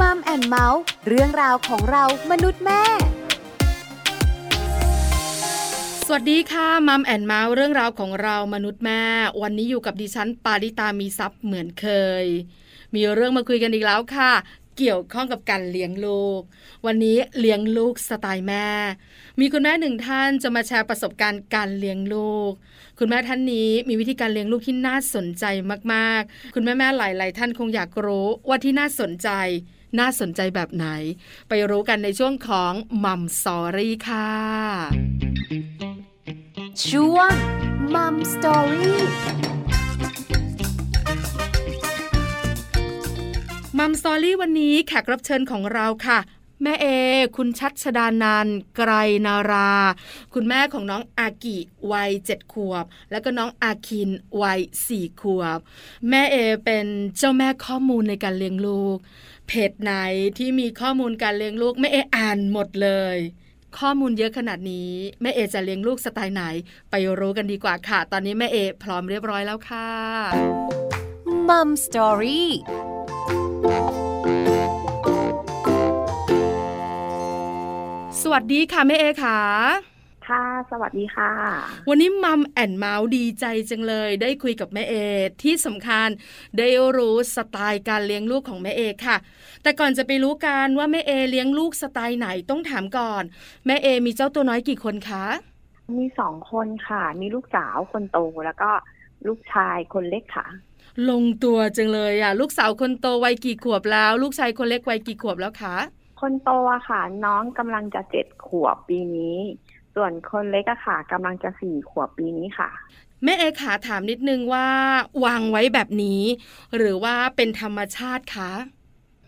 Mom and Mouth เรื่องราวของเรามนุษย์แม่ สวัสดีค่ะ Mom and Mouth เรื่องราวของเรามนุษย์แม่ วันนี้อยู่กับดิฉันปาริตามีทรัพย์เหมือนเคย มีเรื่องมาคุยกันอีกแล้วค่ะ เกี่ยวข้องกับการเลี้ยงลูก วันนี้เลี้ยงลูกสไตล์แม่ มีคุณแม่หนึ่งท่านจะมาแชร์ประสบการณ์การเลี้ยงลูกคุณแม่ท่านนี้มีวิธีการเลี้ยงลูกที่น่าสนใจมาก ๆ คุณแม่แม่หลาย ๆ ท่านคงอยากรู้ว่าที่น่าสนใจ น่าสนใจแบบไหน ไปรู้กันในช่วงของ Mom Story ค่ะ ช่วง Mom Story Mom Story วันนี้แขกรับเชิญของเราค่ะแม่เอ คุณชัดชดานันท์ไกรนารา คุณแม่ของน้องอากิวัยเจ็ดขวบ แล้วก็น้องอาคินวัยสี่ขวบ แม่เอเป็นเจ้าแม่ข้อมูลในการเลี้ยงลูก เพจไหนที่มีข้อมูลการเลี้ยงลูกแม่เออ่านหมดเลย ข้อมูลเยอะขนาดนี้แม่เอจะเลี้ยงลูกสไตล์ไหน ไปรู้กันดีกว่าค่ะ ตอนนี้แม่เอพร้อมเรียบร้อยแล้วค่ะมัมสตอรี่สวัสดีค่ะแม่เอค่ะ ค่ะ สวัสดีค่ะ วันนี้มัมแอนเมาส์ดีใจจังเลย ได้คุยกับแม่เอที่สำคัญได้รู้สไตล์การเลี้ยงลูกของแม่เอค่ะ แต่ก่อนจะไปรู้กันว่าแม่เอเลี้ยงลูกสไตล์ไหนต้องถามก่อน แม่เอมีเจ้าตัวน้อยกี่คนคะ มีสองคนค่ะ มีลูกสาวคนโตแล้วก็ลูกชายคนเล็กค่ะ ลงตัวจังเลยอะ ลูกสาวคนโตวัยกี่ขวบแล้ว ลูกชายคนเล็กวัยกี่ขวบแล้วคะคนโตอะค่ะ น้องกำลังจะเจ็ดขวบปีนี้ ส่วนคนเล็กอะค่ะกำลังจะสี่ขวบปีนี้ค่ะ แม่เอขาถามนิดนึงว่าวางไว้แบบนี้ หรือว่าเป็นธรรมชาติคะ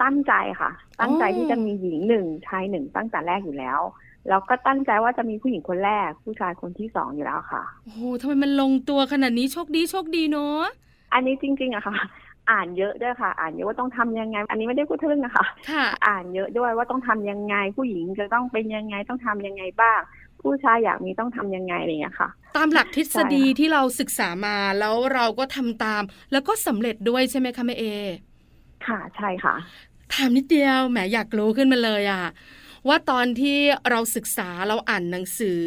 ตั้งใจค่ะ ตั้งใจอ๋อที่จะมีหญิงหนึ่งชายหนึ่งตั้งแต่แรกอยู่แล้วแล้วก็ตั้งใจว่าจะมีผู้หญิงคนแรก ผู้ชายคนที่สองอยู่แล้วค่ะโอ้โหทำไมมันลงตัวขนาดนี้โชคดีโชคดีเนาะอันนี้จริง ๆอะค่ะ อ่านเยอะด้วยค่ะ อ่านเยอะว่าต้องทำยังไง อันนี้ไม่ได้พูดทึ่งนะคะค่ะอ่านเยอะด้วยว่าต้องทำยังไง ผู้หญิงจะต้องเป็นยังไงต้องทำยังไงบ้าง ผู้ชายอยากมีต้องทำยังไงอะไรอย่างเงี้ยค่ะ ตามหลักทฤษฎีใช่ค่ะที่เราศึกษามาแล้วเราก็ทำตาม แล้วก็สำเร็จด้วยใช่ไหมคะแม่เอ ค่ะใช่ค่ะ ถามนิดเดียวแหมอยากรู้ขึ้นมาเลยอะว่าตอนที่เราศึกษาเราอ่านหนังสือ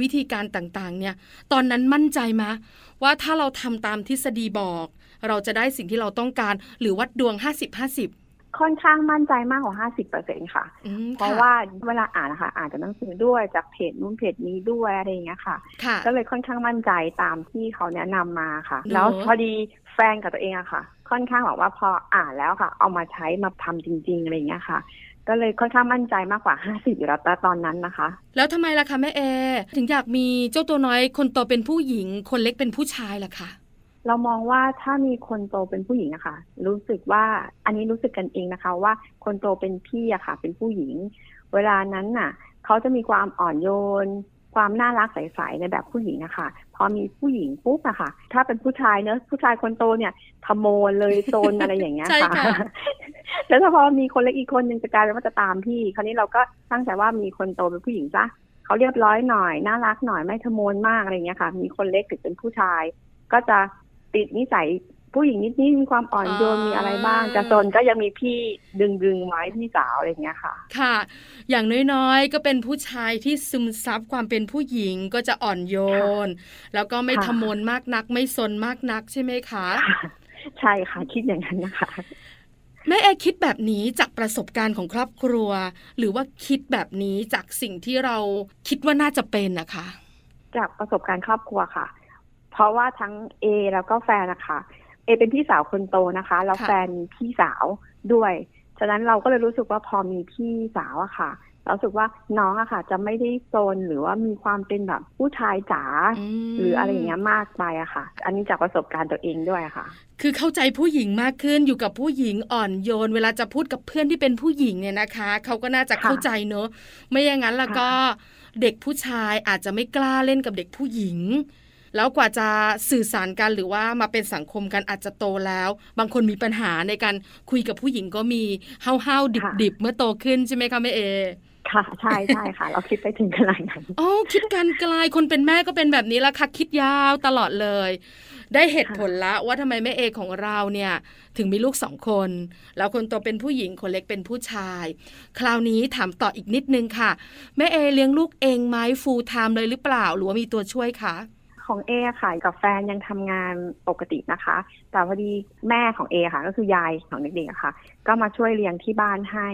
วิธีการต่างๆ เนี่ย ตอนนั้นมั่นใจมะว่าถ้าเราทำตามทฤษฎีบอก เราจะได้สิ่งที่เราต้องการหรือวัดดวง 50-50 ค่อนข้างมั่นใจมากกว่าห้าสิบเปอร์เซ็นค่ะอืมเพราะค่ว่าเวลาอ่านนะคะอ่านจากหนังสือด้วยจากเพจนู้นเพจนี้ด้วยอะไรอย่างเงี้ยค่ะค่ะก็เลยค่อนข้างมั่นใจตามที่เขาแนะนำมาค่ะเนอะแล้วพอดีแฟนกับตัวเองอะค่ะ ค่อนข้างแบบว่าพออ่านแล้วค่ะ เอามาใช้มาทำจริงๆอะไรอย่างเงี้ยค่ะ ก็เลยค่อนข้างมั่นใจมากกว่าห้าสิบอยู่แล้วแต่ตอนนั้นนะคะ แล้วทำไมล่ะคะแม่เอ ถึงอยากมีเจ้าตัวน้อยคนโตเป็นผู้หญิงคนเล็กเป็นผู้ชายล่ะคะ เรามองว่าถ้ามีคนโตเป็นผู้หญิงอะค่ะ รู้สึกว่าอันนี้รู้สึกกันเองนะคะ ว่าคนโตเป็นพี่อะค่ะ เป็นผู้หญิง เวลานั้นน่ะเขาจะมีความอ่อนโยน ความน่ารักใสๆในแบบผู้หญิงอะค่ะ พอมีผู้หญิงปุ๊บอะค่ะ ถ้าเป็นผู้ชายเนอะผู้ชายคนโตเนี่ยขโมยเลยโซนอะไรอย่างเงี้ยใช่ค่ะค่ะแล้วถ้าพอมีคนเล็กอีกคนหนึ่งจะกลายเป็นว่าจะตามพี่ คราวนี้เราก็ตั้งใจว่ามีคนโตเป็นผู้หญิงซะเขาเรียบร้อยหน่อยน่ารักหน่อยไม่ขโมยมากอะไรอย่างเงี้ยค่ะ มีคนเล็กถึงเป็นผู้ชาย ก็จะ ติดนิสัยผู้หญิงนิดๆมีความอ่อนโยนอ่ามีมีอะไรบ้างจะโซนก็ยังมีพี่ดึงดึงๆไว้พี่สาวอะไรอย่างเงี้ยค่ะ ค่ะ อย่างน้อยๆก็เป็นผู้ชายที่ซึมซับความเป็นผู้หญิงก็จะอ่อนโยน แล้วก็ไม่ค่ะทะมนมากนัก ไม่ซนมากนักใช่ไหมคะ ใช่ค่ะคิดอย่างนั้นนะคะแม่เอคิดแบบนี้จากประสบการณ์ของครอบครัว หรือว่าคิดแบบนี้จากสิ่งที่เราคิดว่าน่าจะเป็นนะคะ จากประสบการณ์ครอบครัวค่ะ เพราะว่าทั้งเอแล้วก็แฟนนะคะเอเป็นพี่สาวคนโตนะคะแล้วค่ะแฟนมีพี่สาวด้วยฉะนั้นเราก็เลยรู้สึกว่าพอมีพี่สาวอะค่ะเรารู้สึกว่าน้องอะค่ะ จะไม่ได้โซนหรือว่ามีความเป็นแบบผู้ชายจ๋ามหรืออะไรอย่างเงี้ยมากไปอะค่ะ อันนี้จากประสบการณ์ตัวเองด้วยอะค่ะ คือเข้าใจผู้หญิงมากขึ้นอยู่กับผู้หญิงอ่อนโยน เวลาจะพูดกับเพื่อนที่เป็นผู้หญิงเนี่ยนะคะเขาก็น่าจะค่ะเข้าใจเนอะไม่อย่างนั้นแล้วก็เด็กผู้ชายอาจจะไม่กล้าเล่นกับเด็กผู้หญิง แล้วกว่าจะสื่อสารกันหรือว่ามาเป็นสังคมกันอาจจะโตแล้ว บางคนมีปัญหาในการคุยกับผู้หญิงก็มีห้าวๆดิบๆเมื่อโตขึ้นใช่ไหมคะแม่เอค่ะใช่ใช่ค่ะ เราคิดไปถึงขนาดนั้นอ๋อคิดการไกลคนเป็นแม่ก็เป็นแบบนี้ละค่ะคิดยาวตลอดเลย ได้เหตุผลละว่าทำไมแม่เอของเราเนี่ย ถึงมีลูกสองคน แล้วคนโตเป็นผู้หญิงคนเล็กเป็นผู้ชาย คราวนี้ถามต่ออีกนิดนึงค่ะ แม่เอเลี้ยงลูกเองไหมฟูลไทม์เลยหรือเปล่า หรือว่ามีตัวช่วยคะ ของเอค่ะกับแฟนยังทำงานปกตินะคะ แต่พอดีแม่ของเอค่ะ ก็คือยายของเด็กๆค่ะ ก็มาช่วยเลี้ยงที่บ้านให้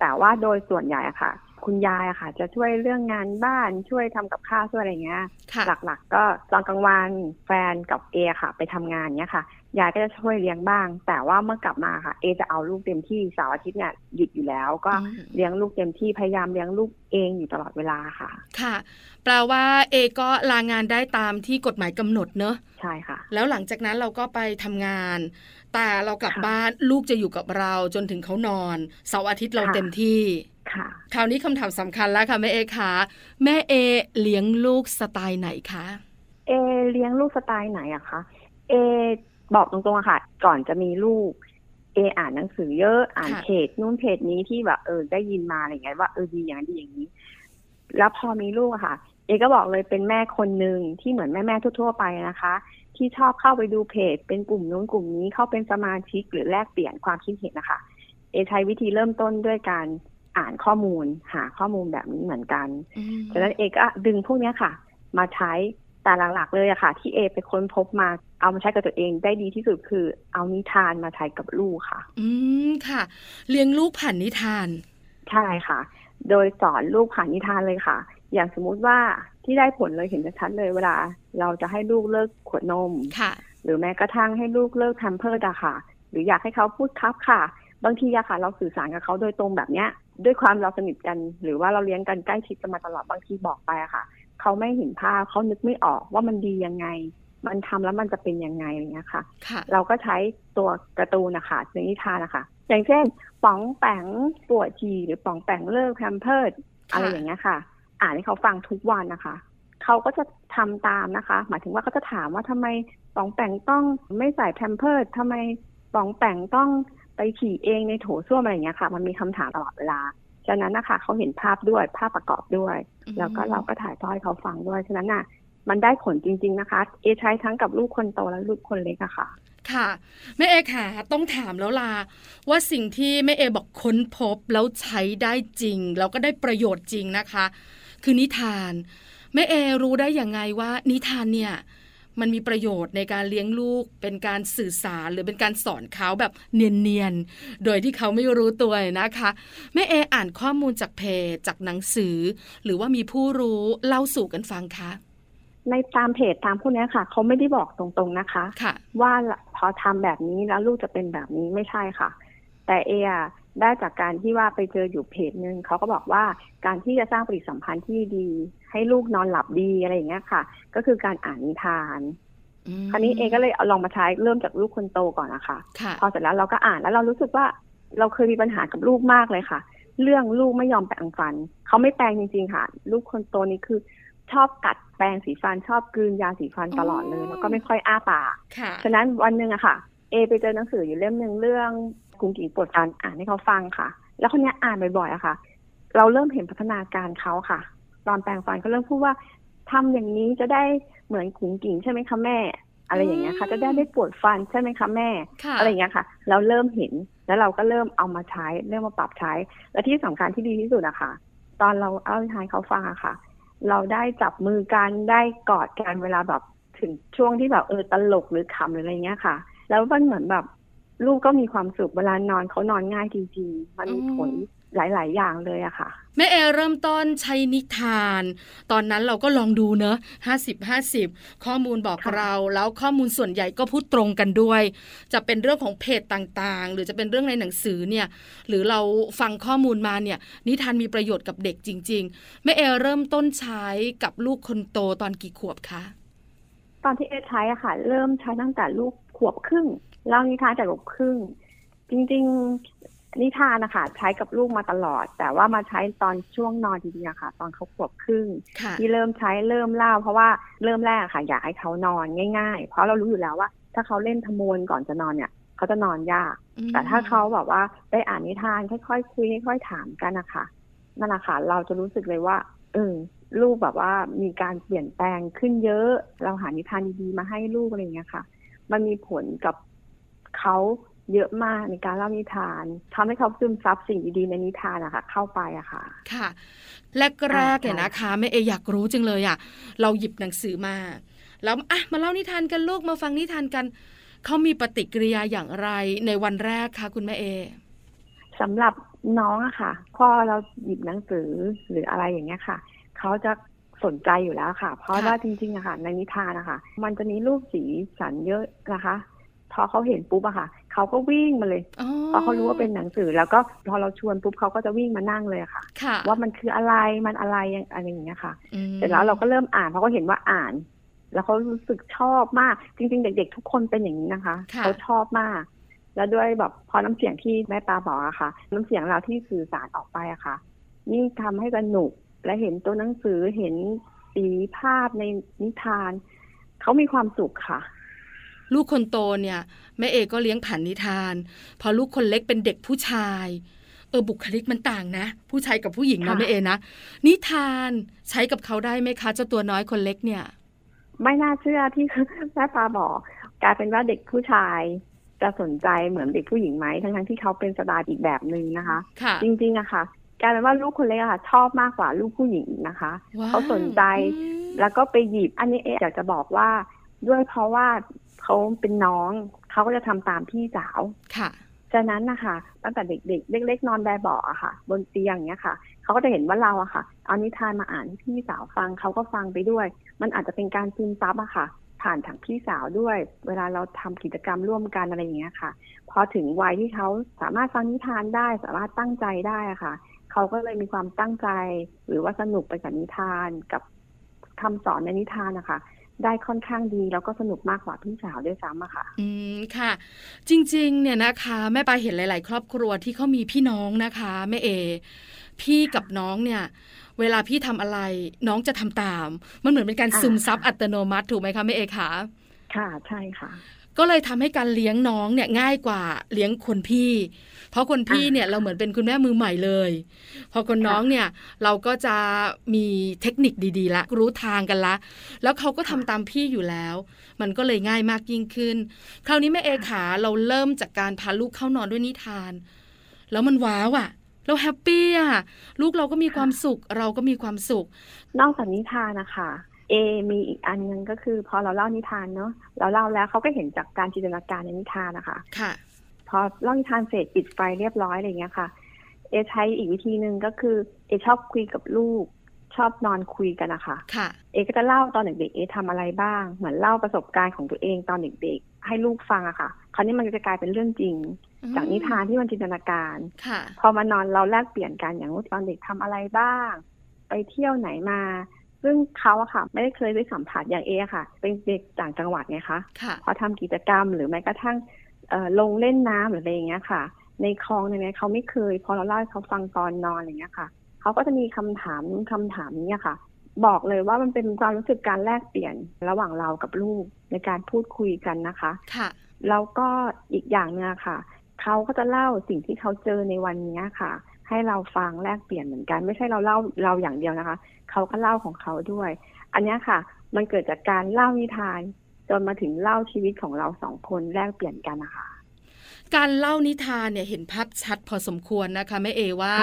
แต่ว่าโดยส่วนใหญ่ค่ะ คุณยายอะค่ะ จะช่วยเรื่องงานบ้านช่วยทำกับข้าวช่วยอะไรเงี้ยค่ะหลักๆ ก็ตอนกลางวันแฟนกับเอค่ะ ไปทำงานเนี้ยค่ะยายก็จะช่วยเลี้ยงบ้าง แต่ว่าเมื่อกลับมาค่ะ เอจะเอาลูกเต็มที่เสาร์อาทิตย์เนี่ยหยุดอยู่แล้ว ก็อืมเลี้ยงลูกเต็มที่พยายามเลี้ยงลูกเองอยู่ตลอดเวลาค่ะ ค่ะ แปลว่าเอก็ลางานได้ตามที่กฎหมายกำหนดเนอะใช่ค่ะ แล้วหลังจากนั้นเราก็ไปทำงาน แต่เรากลับค่ะบ้านลูกจะอยู่กับเราจนถึงเขานอนเสาร์อาทิตย์เราค่ะเต็มที่ ค่ะ คราวนี้คำถามสำคัญแล้วค่ะแม่เอคะแม่เอเลี้ยงลูกสไตล์ไหนคะเอเลี้ยงลูกสไตล์ไหนอะคะเอบอกตรงๆอะค่ะ ก่อนจะมีลูก เออ่านหนังสือเยอะอ่านเพจนู่นเพจนี้ที่แบบเออได้ยินมาอะไรเงี้ยว่าเออดีอย่างนั้นดีอย่างนี้ แล้วพอมีลูกอะค่ะ เอก็บอกเลยเป็นแม่คนหนึ่งที่เหมือนแม่แม่ๆทั่ว ๆ ไปนะคะ ที่ชอบเข้าไปดูเพจ เป็นกลุ่มนู้นกลุ่มนี้เข้าเป็นสมาชิกหรือแลกเปลี่ยนความคิดเห็นนะคะ เอใช้วิธีเริ่มต้นด้วยการ อ่านข้อมูลหาข้อมูลแบบนี้เหมือนกันอืมฉะนั้นเอก็ดึงพวกเนี้ยค่ะ มาใช้แต่หลักๆเลยอะค่ะ ที่เอไปค้นพบมาเอามาใช้กับตัวเองได้ดีที่สุดคือ เอานิทานมาใช้กับลูกค่ะ อืมค่ะ เลี้ยงลูกผ่านนิทาน ใช่ค่ะ โดยสอนลูกผ่านนิทานเลยค่ะ อย่างสมมุติว่าที่ได้ผลเลยเห็นชัดๆเลยเวลา เราจะให้ลูกเลิกขวดนมค่ะ หรือแม้กระทั่งให้ลูกเลิกแพมเพิร์ดอะค่ะ หรืออยากให้เขาพูดครับค่ะ บางทีอะค่ะ เราสื่อสารกับเขาโดยตรงแบบเนี้ย ด้วยความเราสนิทกัน หรือว่าเราเลี้ยงกันใกล้ชิดกันมาตลอดบางทีบอกไปอะค่ะ เขาไม่เห็นภาพเขานึกไม่ออกว่ามันดียังไง มันทำแล้วมันจะเป็นยังไงอะไรเงี้ยค่ะค่ะ เราก็ใช้ตัวการ์ตูนนะคะในนิทานนะคะอย่างเช่นป๋องแปงปวดฉี่หรือป๋องแปงเลิกแพมเพิร์ดอะไรอย่างเงี้ยค่ะ อ่านให้เขาฟังทุกวันนะคะเขาก็จะทำตามนะคะ หมายถึงว่าเขาจะถามว่าทำไมป๋องแปงต้องไม่ใส่แพมเพิร์ดทำไมป๋องแปงต้อง ไปฉี่เองในโถส้วมอะไรอย่างเงี้ยค่ะ มันมีคำถามตลอดเวลาฉะนั้นนะคะเขาเห็นภาพด้วยภาพประกอบด้วย แล้วก็เราก็ถ่ายทอดให้เขาฟังด้วยฉะนั้นน่ะ มันได้ผลจริง ๆนะคะ เอใช้ทั้งกับลูกคนโตและลูกคนเล็กอะค่ะ ค่ะแม่เอค่ะ ต้องถามแล้วล่ะว่าสิ่งที่แม่เอบอกค้นพบแล้วใช้ได้จริง แล้วก็ได้ประโยชน์จริงนะคะ คือนิทานแม่เอรู้ได้อย่างไงว่านิทานเนี่ย มันมีประโยชน์ในการเลี้ยงลูก เป็นการสื่อสารหรือเป็นการสอนเขาแบบเนียนๆ โดยที่เขาไม่รู้ตัวนะคะแม่เออ่านข้อมูลจากเพจจากหนังสือ หรือว่ามีผู้รู้เล่าสู่กันฟังคะในตามเพจตามพวกเนี้ยค่ะ เขาไม่ได้บอกตรงๆนะคะค่ะว่าพอทำแบบนี้แล้วลูกจะเป็นแบบนี้ไม่ใช่ค่ะ แต่เออะ ได้จากการที่ว่าไปเจออยู่เพจหนึ่งเขาก็บอกว่าการที่จะสร้างปฏิสัมพันธ์ที่ดี ให้ลูกนอนหลับดีอะไรอย่างเงี้ยค่ะ ก็คือการอ่านนิทานอืมคราวนี้เอก็เลยเอาลองมาใช้เริ่มจากลูกคนโตก่อนนะคะค่ะพอเสร็จแล้วเราก็อ่านแล้วเรารู้สึกว่าเราเคยมีปัญหากับลูกมากเลยค่ะ เรื่องลูกไม่ยอมแปรงฟัน เขาไม่แปรงจริง ๆ ค่ะ ลูกคนโตนี่คือชอบกัดแปรงสีฟันชอบกลืนยาสีฟันตลอดเลยอ๋อแล้วก็ไม่ค่อยอ้าปากค่ะฉะนั้นวันหนึ่งอะค่ะ เอไปเจอหนังสืออยู่เล่มหนึ่งเรื่อง กุงกิ่งปวดฟันอ่านให้เขาฟังค่ะ แล้วคนนี้ยอ่านบ่อยๆอะค่ะ เราเริ่มเห็นพัฒนาการเขาค่ะ ตอนแปรงฟันก็เริ่มพูดว่าทำอย่างนี้จะได้เหมือนกุงกิ่งใช่ไหมคะแม่ อะไรอย่างเงี้ยค่ะ จะได้ไม่ปวดฟันใช่ไหมคะแม่ค่ะอะไรอย่างเงี้ยค่ะ เราเริ่มเห็นแล้วเราก็เริ่มเอามาใช้เริ่มมาปรับใช้ และที่สำคัญที่ดีที่สุดอะค่ะตอนเราเอานิทานเขาฟังอะค่ะ เราได้จับมือกันได้กอดกันเวลาแบบถึงช่วงที่แบบเออตลกหรือขำหรืออะไรเงี้ยค่ะ แล้วมันเหมือนแบบ ลูกก็มีความสุขเวลานอนเขานอนง่ายจริงๆมันมีผลหลาย ๆ อย่างเลยอะค่ะ แม่เอเริ่มต้นใช้นิทาน ตอนนั้นเราก็ลองดูเนอะห้าสิบห้าสิบข้อมูลบอกค่ะเราแล้วข้อมูลส่วนใหญ่ก็พูดตรงกันด้วย จะเป็นเรื่องของเพจต่างๆ หรือจะเป็นเรื่องในหนังสือเนี่ย หรือเราฟังข้อมูลมาเนี่ย นิทานมีประโยชน์กับเด็กจริง ๆ แม่เอเริ่มต้นใช้กับลูกคนโตตอนกี่ขวบคะตอนที่เอใช้อะค่ะ เริ่มใช้ตั้งแต่ลูกขวบครึ่ง เล่านิทานจากขวบครึ่ง จริง ๆนิทานนะคะใช้กับลูกมาตลอด แต่ว่ามาใช้ตอนช่วงนอนจริงๆอะค่ะ ตอนเขาขวบครึ่งค่ะที่เริ่มใช้เริ่มเล่า เพราะว่าเริ่มแรกอะค่ะ อยากให้เขานอนง่าย ๆ เพราะเรารู้อยู่แล้วว่า ถ้าเขาเล่นทมวนก่อนจะนอนเนี่ยเขาจะนอนยาก แต่ถ้าเขาแบบว่าได้อ่านนิทานค่อยๆคุยค่อยๆถามกันนะคะนั่นแหละค่ะเราจะรู้สึกเลยว่า เออลูกแบบว่ามีการเปลี่ยนแปลงขึ้นเยอะ เราหานิทานดีๆมาให้ลูกอะไรอย่างเงี้ยค่ะ มันมีผลกับ เขาเยอะมากในการเล่านิทานทำให้เขาซึมซับสิ่งดีๆในนิทานอะค่ะ เข้าไปอะค่ะ ค่ะแรกๆเนี่ยนะคะแม่เออยากรู้จังเลยอะเราหยิบหนังสือมา แล้วอะมาเล่านิทานกันลูกมาฟังนิทานกันเขามีปฏิกิริยาอย่างไรในวันแรกคะคุณแม่เอสำหรับน้องอะค่ะพอเราหยิบหนังสือหรืออะไรอย่างเงี้ยค่ะเขาจะสนใจอยู่แล้วค่ะ เพราะว่าจริงๆอะค่ะในนิทานนะคะมันจะมีรูปสีสันเยอะนะคะ พอเขาเห็นปุ๊บอะค่ะเขาก็วิ่งมาเลยเพราะเขารู้ว่าเป็นหนังสือ แล้วก็พอเราชวนปุ๊บเขาก็จะวิ่งมานั่งเลยค่ะ ว่ามันคืออะไรมันอะไรอะไรอย่างเงี้ยค่ะเสร็จแล้วเราก็เริ่มอ่านเพราะเขาเห็นว่าอ่าน แล้วเขารู้สึกชอบมากจริง ๆ เด็ก ๆ ทุกคนเป็นอย่างนี้นะคะเขาชอบมาก แล้วด้วยแบบพอน้ำเสียงที่แม่ตาบอกอะค่ะ น้ำเสียงเราที่สื่อสารออกไปอะค่ะยิ่งทำให้สนุกและเห็นตัวหนังสือเห็นสีภาพในนิทานเขามีความสุขค่ะ ลูกคนโตเนี่ยแม่เอก็เลี้ยงผ่านนิทาน พอลูกคนเล็กเป็นเด็กผู้ชายเออบุคลิกมันต่างนะ ผู้ชายกับผู้หญิงนะแม่เอนะนิทานใช้กับเขาได้ไหมคะเจ้าตัวน้อยคนเล็กเนี่ย ไม่น่าเชื่อที่แม่ปาบอกกลายเป็นว่าเด็กผู้ชายจะสนใจเหมือนเด็กผู้หญิงไหมทั้งทั้งที่เขาเป็นสไตล์อีกแบบหนึ่งนะคะคะจริงๆอะค่ะกลายเป็นว่าลูกคนเล็กอะค่ะ ชอบมากกว่าลูกผู้หญิงนะคะ เขาสนใจแล้วก็ไปหยิบอันนี้เออยากจะบอกว่าด้วยเพราะว่า เขาเป็นน้องเขาก็จะทำตามพี่สาวค่ะฉะนั้นนะคะตั้งแต่เด็ก ๆ เล็ก ๆ นอนแบบเบาอะค่ะ บนเตียงเนี้ยค่ะเขาก็จะเห็นว่าเราอะค่ะ เอานิทานมาอ่านพี่สาวฟังเขาก็ฟังไปด้วย มันอาจจะเป็นการซึมซับอะค่ะ ผ่านทางพี่สาวด้วย เวลาเราทำกิจกรรมร่วมกันอะไรอย่างเงี้ยค่ะ พอถึงวัยที่เขาสามารถฟังนิทานได้ สามารถตั้งใจได้อะค่ะเขาก็เลยมีความตั้งใจ หรือว่าสนุกไปกับนิทานกับคำสอนในนิทานนะคะ ได้ค่อนข้างดีแล้วก็สนุกมากกว่าพี่สาวด้วยซ้ำอะค่ะ อืมค่ะ จริง ๆ เนี่ยนะคะ แม่ปาเห็นหลาย ๆ ครอบครัวที่เขามีพี่น้องนะคะแม่เอ พี่กับน้องเนี่ย เวลาพี่ทำอะไร น้องจะทำตาม มันเหมือนเป็นการซึมซับอัตโนมัติถูกไหมคะแม่เอคะค่ะใช่ค่ะ ก็เลยทำให้การเลี้ยงน้องเนี่ยง่ายกว่าเลี้ยงคนพี่ เพราะคนพี่เนี่ยเราเหมือนเป็นคุณแม่มือใหม่เลย พอคนน้องเนี่ยเราก็จะมีเทคนิคดีๆละรู้ทางกันละ แล้วเขาก็ทำตามพี่อยู่แล้ว มันก็เลยง่ายมากยิ่งขึ้น คราวนี้แม่เอขาเราเริ่มจากการพาลูกเข้านอนด้วยนิทาน แล้วมันว้าวอะ่ะเราแฮปปี้อะ ลูกเราก็มีความสุขเราก็มีความสุข นอกจากนิทานนะคะ เอมีอีกอันนึงก็คือ พอเราเล่านิทานเนาะเราเล่าแล้วเขาก็เห็นจากการจินตนาการในนิทานนะคะค่ะพอเล่านิทานเสร็จปิดไฟเรียบร้อยอะไรเงี้ยค่ะ เอใช้อีกวิธีหนึ่งก็คือ เอชอบคุยกับลูก ชอบนอนคุยกันนะคะค่ะ เอก็จะเล่าตอนเด็กๆเอทำอะไรบ้าง เหมือนเล่าประสบการณ์ของตัวเองตอนเด็กๆ ให้ลูกฟังอะค่ะ คราวนี้มันจะกลายเป็นเรื่องจริง จากนิทานที่มันจินตนาการค่ะ พอมานอนเราแลกเปลี่ยนกันอย่างว่าตอนเด็กทำอะไรบ้าง ไปเที่ยวไหนมา ซึ่งเขาอะค่ะ ไม่ได้เคยได้สัมผัสอย่างเอค่ะ เป็นเด็กต่างจังหวัดไงคะพอทำกิจกรรมหรือแม้กระทั่งลงเล่นน้ำหรืออะไรอย่างเงี้ยค่ะ ในคลองเนี่ยเขาไม่เคย พอเราเล่าให้เขาฟังตอนนอนอย่างเงี้ยค่ะเขาก็จะมีคำถามคำถามนี้ค่ะ บอกเลยว่ามันเป็นความรู้สึกการแลกเปลี่ยนระหว่างเรากับลูกในการพูดคุยกันนะคะค่ะแล้วก็อีกอย่างนึงค่ะเขาก็จะเล่าสิ่งที่เขาเจอในวันนี้ค่ะ ให้เราฟังแลกเปลี่ยนเหมือนกัน ไม่ใช่เราเล่าเราอย่างเดียวนะคะ เขาก็เล่าของเขาด้วย อันนี้ค่ะ มันเกิดจากการเล่านิทาน จนมาถึงเล่าชีวิตของเราสองคนแลกเปลี่ยนกันนะคะการเล่านิทานเนี่ยเห็นภาพชัดพอสมควรนะคะแม่เอว่า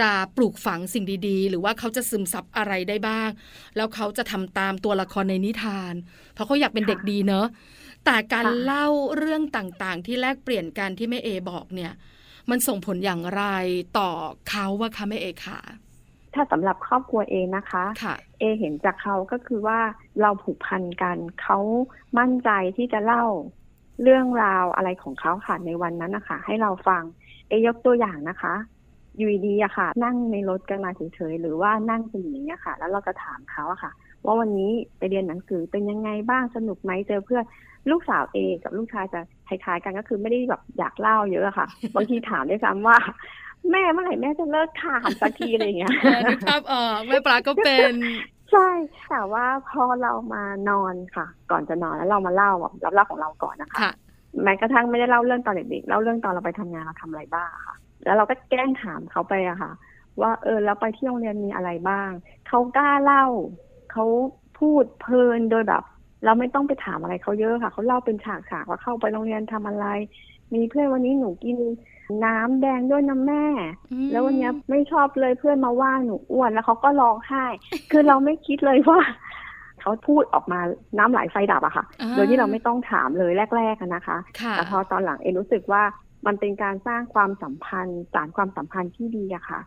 จะปลูกฝังสิ่งดีๆ หรือว่าเขาจะซึมซับอะไรได้บ้าง แล้วเขาจะทำตามตัวละครในนิทาน เพราะเขาอยากเป็นเด็กดีเนอะแต่การเล่าเรื่องต่างๆ ที่แลกเปลี่ยนกันที่แม่เอบอกเนี่ย มันส่งผลอย่างไรต่อเขาว่าคะแม่เอค่ะ ถ้าสำหรับครอบครัวเองนะคะคะเอเห็นจากเขาก็คือว่าเราผูกพันกันเขามั่นใจที่จะเล่าเรื่องราวอะไรของเขาค่ะในวันนั้นนะคะให้เราฟังเอยกตัวอย่างนะคะอยู่ดีอะค่ะ นั่งในรถกันมาเฉยๆหรือว่านั่งเป็นอย่างนี้ค่ะ แล้วเราจะถามเขาอะค่ะ ว่าวันนี้ไปเรียนหนังสือเป็นยังไงบ้างสนุกไหมเจอเพื่อนลูกสาวเอกับลูกชายจะคล้ายๆกันก็คือไม่ได้แบบอยากเล่าเยอะค่ะ บางทีถามด้วยซ้ำว่า แม่เมื่อไหร่แม่จะเลิกทานสักทีอะไรเงี้ยนึกภาพออกแม่ปลาก็เป็นใช่แต่ว่าพอเรามานอนค่ะ ก่อนจะนอนแล้วเรามาเล่าแบบรับเล่าของเราก่อนนะคะแม้กระทั่งไม่ได้เล่าเรื่องตอนเด็กๆเล่าเรื่องตอนเราไปทำงานเราทำอะไรบ้างค่ะ แล้วเราก็แกล้งถามเขาไปอะค่ะ ว่าเออแล้วไปที่โรงเรียนมีอะไรบ้างเขากล้าเล่าเขาพูดเพลินโดยแบบ เราไม่ต้องไปถามอะไรเขาเยอะค่ะเขาเล่าเป็นฉากๆว่าเข้าไปโรงเรียนทำอะไร มีเพื่อนวันนี้หนูกิน น้ำแดงด้วยน้ำแม่อืมแล้ววันเนี้ยไม่ชอบเลยเพื่อนมาว่าหนูอ้วนแล้วเขาก็ร้องไห้ คือเราไม่คิดเลยว่าเขาพูดออกมาน้ำไหลไฟดับอะค่ะอ่าโดยที่เราไม่ต้องถามเลยแรกๆอะนะคะค่ะแต่พอตอนหลังเอรู้สึกว่ามันเป็นการสร้างความสัมพันธ์สารความสัมพันธ์ที่ดีอะค่ะ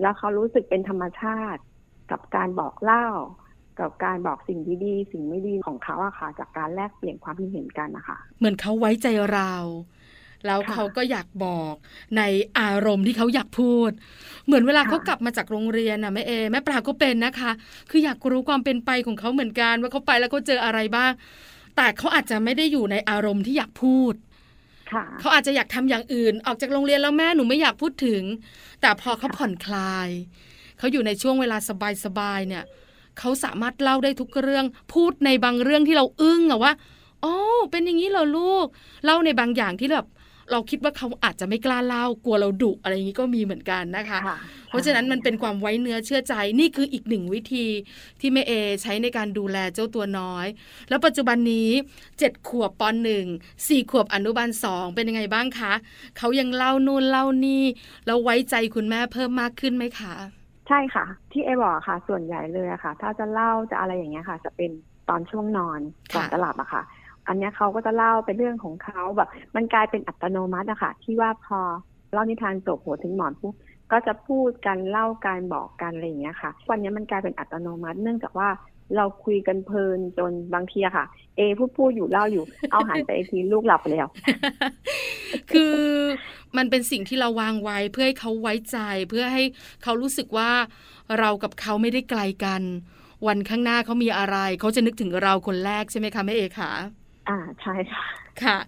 แล้วเขารู้สึกเป็นธรรมชาติ กับการบอกเล่า กับการบอกสิ่งดีๆ สิ่งไม่ดีของเขาอะค่ะ จากการแลกเปลี่ยนความคิดเห็นกันนะคะ เหมือนเขาไว้ใจเรา แล้วค่ะเขาก็อยากบอกในอารมณ์ที่เขาอยากพูด เหมือนเวลาค่ะเขากลับมาจากโรงเรียนน่ะแม่เอแม่ปลาก็เป็นนะคะ คืออยากรู้ความเป็นไปของเขาเหมือนกันว่าเขาไปแล้วเขาเจออะไรบ้าง แต่เขาอาจจะไม่ได้อยู่ในอารมณ์ที่อยากพูดค่ะเขาอาจจะอยากทำอย่างอื่น ออกจากโรงเรียนแล้วแม่หนูไม่อยากพูดถึง แต่พอเขาค่ะผ่อนคลาย เขาอยู่ในช่วงเวลาสบายๆเนี่ยเขาสามารถเล่าได้ทุกเรื่อง พูดในบางเรื่องที่เราอึ้งอะว่าอ๋อเป็นอย่างนี้เหรอลูก เล่าในบางอย่างที่แบบ เราคิดว่าเขาอาจจะไม่กล้าเล่ากลัวเราดุอะไรอย่างนี้ก็มีเหมือนกันนะคะค่ะเพราะฉะนั้นมันเป็นความไว้เนื้อเชื่อใจนี่คืออีกหนึ่งวิธีที่แม่เอใช้ในการดูแลเจ้าตัวน้อย แล้วปัจจุบันนี้เจ็ดขวบปหนึ่งสี่ขวบอนุบาลสองเป็นยังไงบ้างคะเขายังเล่านู่นเล่านี่แล้วไว้ใจคุณแม่เพิ่มมากขึ้นไหมคะใช่ค่ะ ที่เอบอกค่ะ ส่วนใหญ่เลยอะค่ะ ถ้าจะเล่าจะอะไรอย่างเงี้ยค่ะ จะเป็นตอนช่วงนอนก่อนค่ะจะหลับอะค่ะ อันนี้เขาก็จะเล่าเป็นเรื่องของเขาแบบ มันกลายเป็นอัตโนมัติอะค่ะที่ว่าพอเล่านิทานจบหัวถึงหมอนปุ๊บก็จะพูดกันเล่าการบอกกันอะไรอย่างเงี้ยค่ะ วันนี้มันกลายเป็นอัตโนมัติ เนื่องจากว่าเราคุยกันเพลินจนบางทีอะค่ะ เอพูดพูดอยู่เล่าอยู่ เอาหันไปทีลูกหลับไปแล้ว คือมันเป็นสิ่งที่เราวางไว้เพื่อให้เขาไว้ใจ เพื่อให้เขารู้สึกว่าเรากับเขาไม่ได้ไกลกัน วันข้างหน้าเขามีอะไร เขาจะนึกถึงเราคนแรกใช่ไหมคะแม่เอคะ อ่าใช่ค่ะค่ะ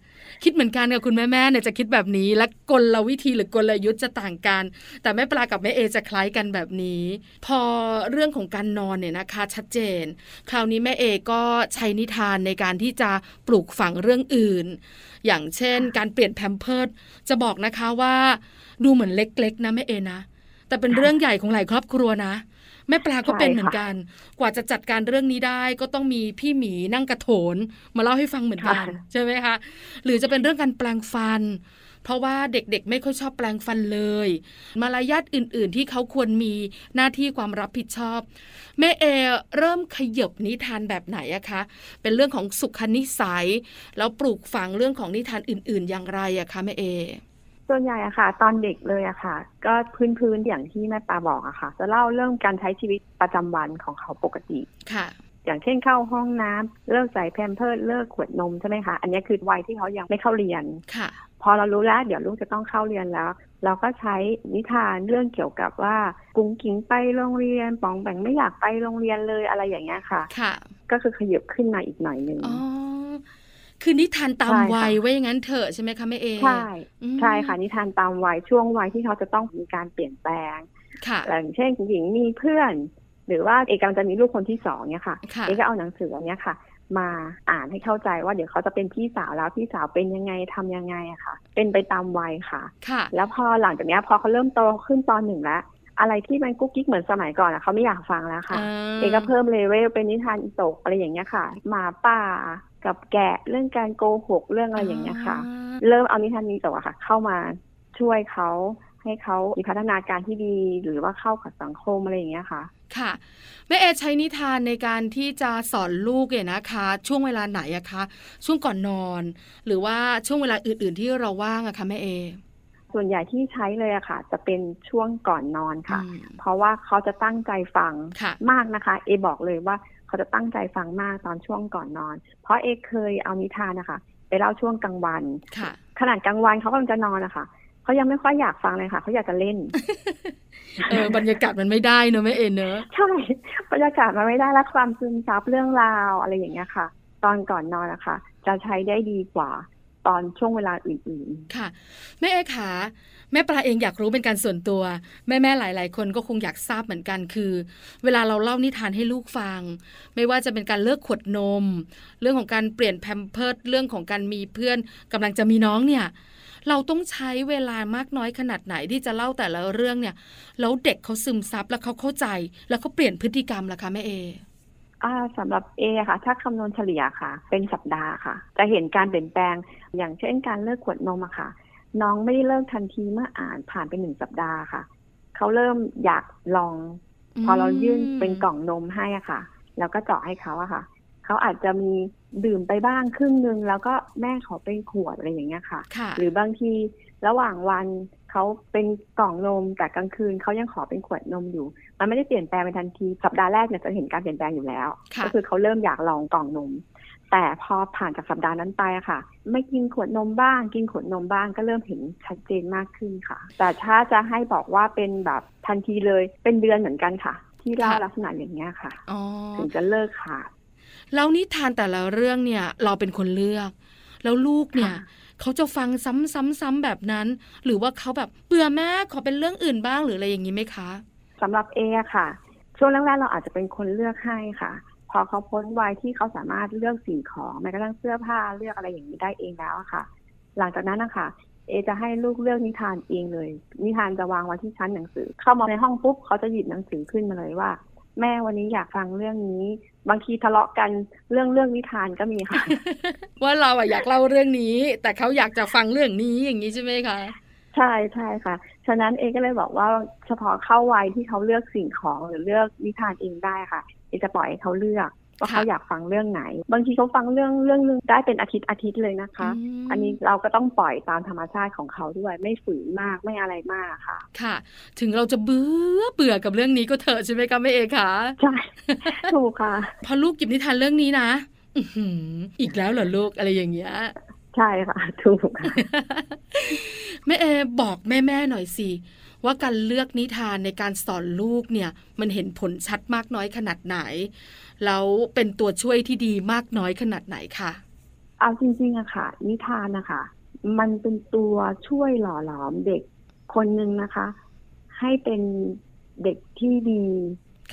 คิดเหมือนกันกับคุณแม่แม่ๆเนี่ยจะคิดแบบนี้ และกลวิธีหรือกลยุทธ์จะต่างกัน แต่แม่ปลากับแม่เอจะคล้ายกันแบบนี้ พอเรื่องของการนอนเนี่ยนะคะ ชัดเจน คราวนี้แม่เอก็ใช้นิทานในการที่จะปลูกฝังเรื่องอื่น อย่างเช่น การเปลี่ยนแพมเพิร์ดจะบอกนะคะว่า ดูเหมือนเล็กๆ นะแม่เอนะแต่เป็นเรื่องใหญ่ของหลายครอบครัวนะ แม่ปลาก็เป็นเหมือนกัน กว่าจะจัดการเรื่องนี้ได้ก็ต้องมีพี่หมีนั่งกระโถน มาเล่าให้ฟังเหมือนกันค่ะใช่ไหมคะ หรือจะเป็นเรื่องการแปลงฟัน เพราะว่าเด็กๆ ไม่ค่อยชอบแปลงฟันเลย มารยาทอื่น ๆ ที่เขาควรมีหน้าที่ความรับผิดชอบ แม่เอเริ่มขยบนิทานแบบไหนอะคะ เป็นเรื่องของสุขนิสัย แล้วปลูกฝังเรื่องของนิทานอื่น ๆ อย่างไรอะคะแม่เอ ส่วนใหญ่อะค่ะ ตอนเด็กเลยอะค่ะ ก็พื้นๆอย่างที่แม่ปาบอกอะค่ะ จะเล่าเรื่องการใช้ชีวิตประจำวันของเขาปกติค่ะ อย่างเช่นเข้าห้องน้ำเลิกใส่แพมเพิร์สเลิกขวดนมใช่ไหมคะอันนี้คือวัยที่เขายังไม่เข้าเรียนค่ะ พอเรารู้แล้ว เดี๋ยวลูกจะต้องเข้าเรียนแล้ว เราก็ใช้นิทานเรื่องเกี่ยวกับว่ากุ้งกิ้งไปโรงเรียนปองแบ่งไม่อยากไปโรงเรียนเลยอะไรอย่างเงี้ยค่ะค่ะ ก็คือขยับขึ้นมาอีกหน่อยหนึ่งอ๋อ คือนิทานตามใช่ค่ะวัยไว้อย่างนั้นเถอะใช่ไหมคะแม่เอใช่อืมใช่ค่ะนิทานตามวัยช่วงวัยที่เขาจะต้องมีการเปลี่ยนแปลงค่ะอย่างเช่นหญิงมีเพื่อน หรือว่าเอกกำลังจะมีลูกคนที่สองเนี่ยค่ะค่ะเอกก็เอาหนังสืออันเนี้ยค่ะ มาอ่านให้เข้าใจว่าเดี๋ยวเขาจะเป็นพี่สาวแล้วพี่สาวเป็นยังไงทำยังไงอะค่ะ เป็นไปตามวัยค่ะค่ะแล้วพอหลังจากเนี้ยพอเขาเริ่มโตขึ้นตอนหนึ่งแล้วอะไรที่มันกุ๊กกิ๊กเหมือนสมัยก่อนอะเขาไม่อยากฟังแล้วค่ะ เอกก็เพิ่มเลเวลเป็นนิทานอีตกอะไรอย่างเงี้ยค่ะหมาป่า กับแกะเรื่องการโกหกเรื่องอะไรอย่างเงี้ยค่ะ เริ่มเอานิทานอีตกอะค่ะ เข้ามาช่วยเขาให้เขามีพัฒนาการที่ดีหรือว่าเข้ากับสังคมอะไรอย่างเงี้ยค่ะ ค่ะแม่เอใช้นิทานในการที่จะสอนลูกเนี่ยนะคะ ช่วงเวลาไหนอะคะ ช่วงก่อนนอน หรือว่าช่วงเวลาอื่น ๆ ที่เราว่างอะคะแม่เอส่วนใหญ่ที่ใช้เลยอะค่ะ จะเป็นช่วงก่อนนอนค่ะอืมเพราะว่าเขาจะตั้งใจฟังค่ะมากนะคะ เอบอกเลยว่า เขาจะตั้งใจฟังมากตอนช่วงก่อนนอน เพราะเอเคยเอานิทานนะคะไปเล่าช่วงกลางวันค่ะขนาดกลางวันเขากำลังจะนอนนะคะเขายังไม่ค่อยอยากฟังเลยค่ะเขาอยากจะเล่นเออบรรยากาศมันไม่ได้เนอะแม่เอเนอะใช่บรรยากาศมันไม่ได้และความซึมซับเรื่องราวอะไรอย่างเงี้ยค่ะ ตอนก่อนนอนนะคะจะใช้ได้ดีกว่า ตอนช่วงเวลาอื่นค่ะ แม่เอขาแม่ปลาเองอยากรู้เป็นการส่วนตัว แม่แม่หลาย ๆ คนก็คงอยากทราบเหมือนกันคือ เวลาเราเล่านิทานให้ลูกฟัง ไม่ว่าจะเป็นการเลิกขวดนม เรื่องของการเปลี่ยนแพมเพิร์ดเรื่องของการมีเพื่อนกำลังจะมีน้องเนี่ยเราต้องใช้เวลามากน้อยขนาดไหนที่จะเล่าแต่ละเรื่องเนี่ยแล้วเด็กเขาซึมซับแล้วเขาเข้าใจ แล้วเขาเปลี่ยนพฤติกรรมล่ะคะแม่เอ อ่าสำหรับเอค่ะ ถ้าคำนวณเฉลี่ยค่ะ เป็นสัปดาห์ค่ะ จะเห็นการเปลี่ยนแปลง อย่างเช่นการเลิกขวดนมอะค่ะ น้องไม่ได้เลิกทันทีเมื่ออ่านผ่านไปหนึ่งสัปดาห์ค่ะ เขาเริ่มอยากลอง พอเรายื่นเป็นกล่องนมให้อะค่ะ แล้วก็เจาะให้เขาอะค่ะ เขาอาจจะมีดื่มไปบ้างครึ่งนึง แล้วก็แม่ขอเป็นขวดอะไรอย่างเงี้ยค่ะค่ะหรือบางทีระหว่างวัน เขาเป็นกล่องนมแต่กลางคืนเขายังขอเป็นขวดนมอยู่ มันไม่ได้เปลี่ยนแปลงไปทันทีสัปดาห์แรกเนี่ยจะเห็นการเปลี่ยนแปลงอยู่แล้วค่ะก็คือเขาเริ่มอยากลองกล่องนม แต่พอผ่านจากสัปดาห์นั้นไปอะค่ะ ไม่กินขวดนมบ้าง กินขวดนมบ้างก็เริ่มเห็นชัดเจนมากขึ้นค่ะ แต่ถ้าจะให้บอกว่าเป็นแบบทันทีเลยเป็นเดือนเหมือนกันค่ะ ที่เล่าค่ะลักษณะอย่างเงี้ยค่ะอ๋อถึงจะเลิกขาดแล้วนิทานแต่ละเรื่องเนี่ย เราเป็นคนเลือก แล้วลูกเนี่ยค่ะ เขาจะฟังซ้ำๆๆแบบนั้น หรือว่าเขาแบบเบื่อแม่ขอเป็นเรื่องอื่นบ้างหรืออะไรอย่างนี้ไหมคะสำหรับเออะค่ะ ช่วงแรกๆเราอาจจะเป็นคนเลือกให้ค่ะ พอเขาพ้นวัยที่เขาสามารถเลือกสิ่งของแม้กระทั่งเสื้อผ้าเลือกอะไรอย่างนี้ได้เองแล้วค่ะ หลังจากนั้นนะคะเอจะให้ลูกเลือกนิทานเองเลย นิทานจะวางไว้ที่ชั้นหนังสือ เข้ามาในห้องปุ๊บเขาจะหยิบหนังสือขึ้นมาเลยว่า แม่วันนี้อยากฟังเรื่องนี้ บางทีทะเลาะกันเรื่องเรื่องนิทานก็มีค่ะ ว่าเราอะอยากเล่าเรื่องนี้ แต่เขาอยากจะฟังเรื่องนี้อย่างนี้ใช่ไหมคะใช่ใช่ค่ะ ฉะนั้นเอก็เลยบอกว่าเฉพาะเข้าวัยที่เขาเลือกสิ่งของหรือเลือกนิทานเองได้ค่ะเอจะปล่อยให้เขาเลือก ว่าค่ะเขาอยากฟังเรื่องไหน บางทีเขาฟังเรื่องเรื่องนึงได้เป็นอาทิตย์อาทิตย์เลยนะคะมอันนี้เราก็ต้องปล่อยตามธรรมชาติของเขาด้วย ไม่ฝืนมากไม่อะไรมากค่ะ ค่ะ ถึงเราจะเบื่อเบื่อกับเรื่องนี้ก็เถอะใช่ไหมคะแม่เอคะใช่ถูกค่ะ พอลูกหยิบนิทานเรื่องนี้นะอื้อหืออีกแล้วเหรอลูกอะไรอย่างเงี้ย ใช่ค่ะถูกค่ะแม่เอบอกแม่แม่ๆหน่อยสิว่าการเลือกนิทานในการสอนลูกเนี่ย มันเห็นผลชัดมากน้อยขนาดไหน แล้วเป็นตัวช่วยที่ดีมากน้อยขนาดไหนค่ะเอาจริงๆอะค่ะ นิทานนะคะมันเป็นตัวช่วยหล่อหลอมเด็กคนหนึ่งนะคะ ให้เป็นเด็กที่ดี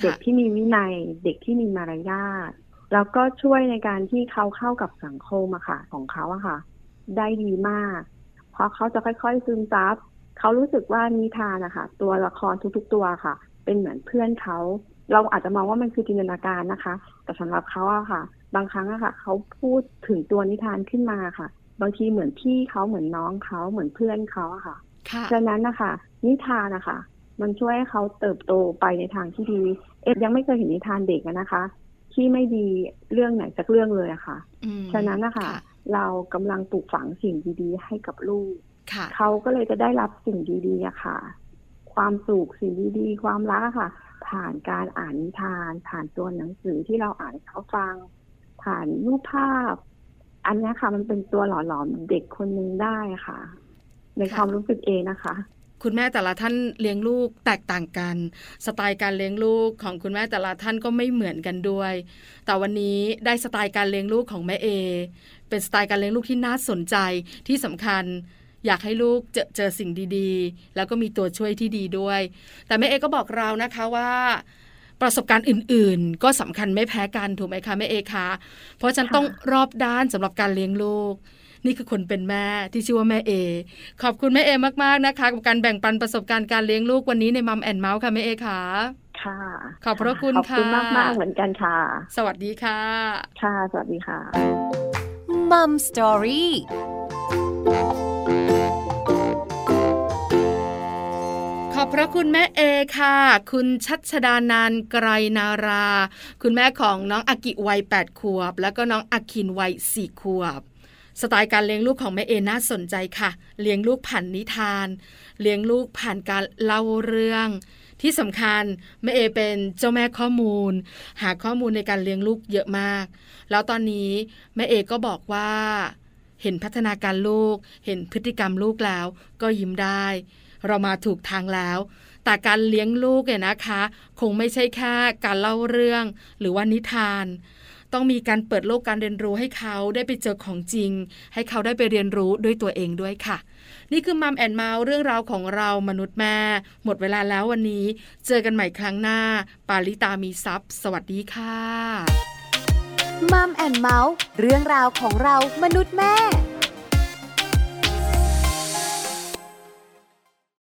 ค่ะเด็กที่มีวินัย เด็กที่มีมารยาทแล้วก็ช่วยในการที่เขาเข้ากับสังคมอะค่ะ ของเขาอะค่ะ ได้ดีมาก เพราะเขาจะค่อยๆซึมซับเขารู้สึกว่านิทานนะคะตัวละครทุกๆตัวค่ะ เป็นเหมือนเพื่อนเขา เราอาจจะมองว่ามันคือจินตนาการนะคะ แต่สำหรับเขาอะค่ะ บางครั้งอะค่ะเขาพูดถึงตัวนิทานขึ้นมาค่ะ บางทีเหมือนพี่เขาเหมือนน้องเขาเหมือนเพื่อนเขาอะค่ะค่ะฉะนั้นนะคะนิทานนะคะมันช่วยให้เขาเติบโตไปในทางที่ดี เอ็ดยังไม่เคยเห็นนิทานเด็กอะนะคะ ที่ไม่ดีเรื่องไหนสักเรื่องเลยอะค่ะอืมฉะนั้นนะคะ เรากำลังปลูกฝังสิ่งดี ๆ ให้กับลูก ค่ะ เขาก็เลยจะได้รับสิ่งดีๆอะค่ะ ความสุขสิ่งดีๆ ความรักอะค่ะ ผ่านการอ่านนิทาน ผ่านตัวหนังสือที่เราอ่านให้เขาฟัง ผ่านรูปภาพ อันเนี้ยค่ะ มันเป็นตัวหล่อหลอมเด็กคนนึงได้ค่ะ ในค่ะความรู้สึกเองนะคะ คุณแม่แต่ละท่านเลี้ยงลูกแตกต่างกัน สไตล์การเลี้ยงลูกของคุณแม่แต่ละท่านก็ไม่เหมือนกันด้วย แต่วันนี้ได้สไตล์การเลี้ยงลูกของแม่เอ เป็นสไตล์การเลี้ยงลูกที่น่าสนใจที่สำคัญอยากให้ลูกเจอเจอสิ่งดีๆ แล้วก็มีตัวช่วยที่ดีด้วย แต่แม่เอก็บอกเรานะคะว่าประสบการณ์อื่นๆ ก็สำคัญไม่แพ้กันถูกไหมคะแม่เอคะเพราะฉะนันค่ะต้องรอบด้านสำหรับการเลี้ยงลูก นี่คือคนเป็นแม่ที่ชื่อว่าแม่เอ ขอบคุณแม่เอมากๆนะคะ กับการแบ่งปันประสบการณ์การเลี้ยงลูกวันนี้ในมัมแอนเมาส์ค่ะแม่เอค่ะค่ะขอบพระคุณขอบคุณค่ะมากๆเหมือนกันค่ะ สวัสดีค่ะ ค่ะ สวัสดีค่ะมัมสตอรี่ขอบพระคุณแม่เอค่ะ คุณชัชดานานไกรนารา คุณแม่ของน้องอากิวัย 8 ขวบ แล้วก็น้องอาคินวัย 4 ขวบ สไตล์การเลี้ยงลูกของแม่เอน่าสนใจค่ะ เลี้ยงลูกผ่านนิทาน เลี้ยงลูกผ่านการเล่าเรื่องที่สำคัญแม่เอเป็นเจ้าแม่ข้อมูล หาข้อมูลในการเลี้ยงลูกเยอะมาก แล้วตอนนี้แม่เอก็บอกว่า เห็นพัฒนาการลูก เห็นพฤติกรรมลูกแล้ว ก็ยิ้มได้ เรามาถูกทางแล้ว แต่การเลี้ยงลูกเนี่ยนะคะ คงไม่ใช่แค่การเล่าเรื่อง หรือว่านิทาน ต้องมีการเปิดโลกการเรียนรู้ให้เขาได้ไปเจอของจริง ให้เขาได้ไปเรียนรู้ด้วยตัวเองด้วยค่ะ นี่คือ Mom and Mouth เรื่องราวของเรามนุษย์แม่ หมดเวลาแล้ววันนี้ เจอกันใหม่ครั้งหน้า ปาริตามีทรัพย์สวัสดีค่ะ Mom and Mouth เรื่องราวของเรามนุษย์แม่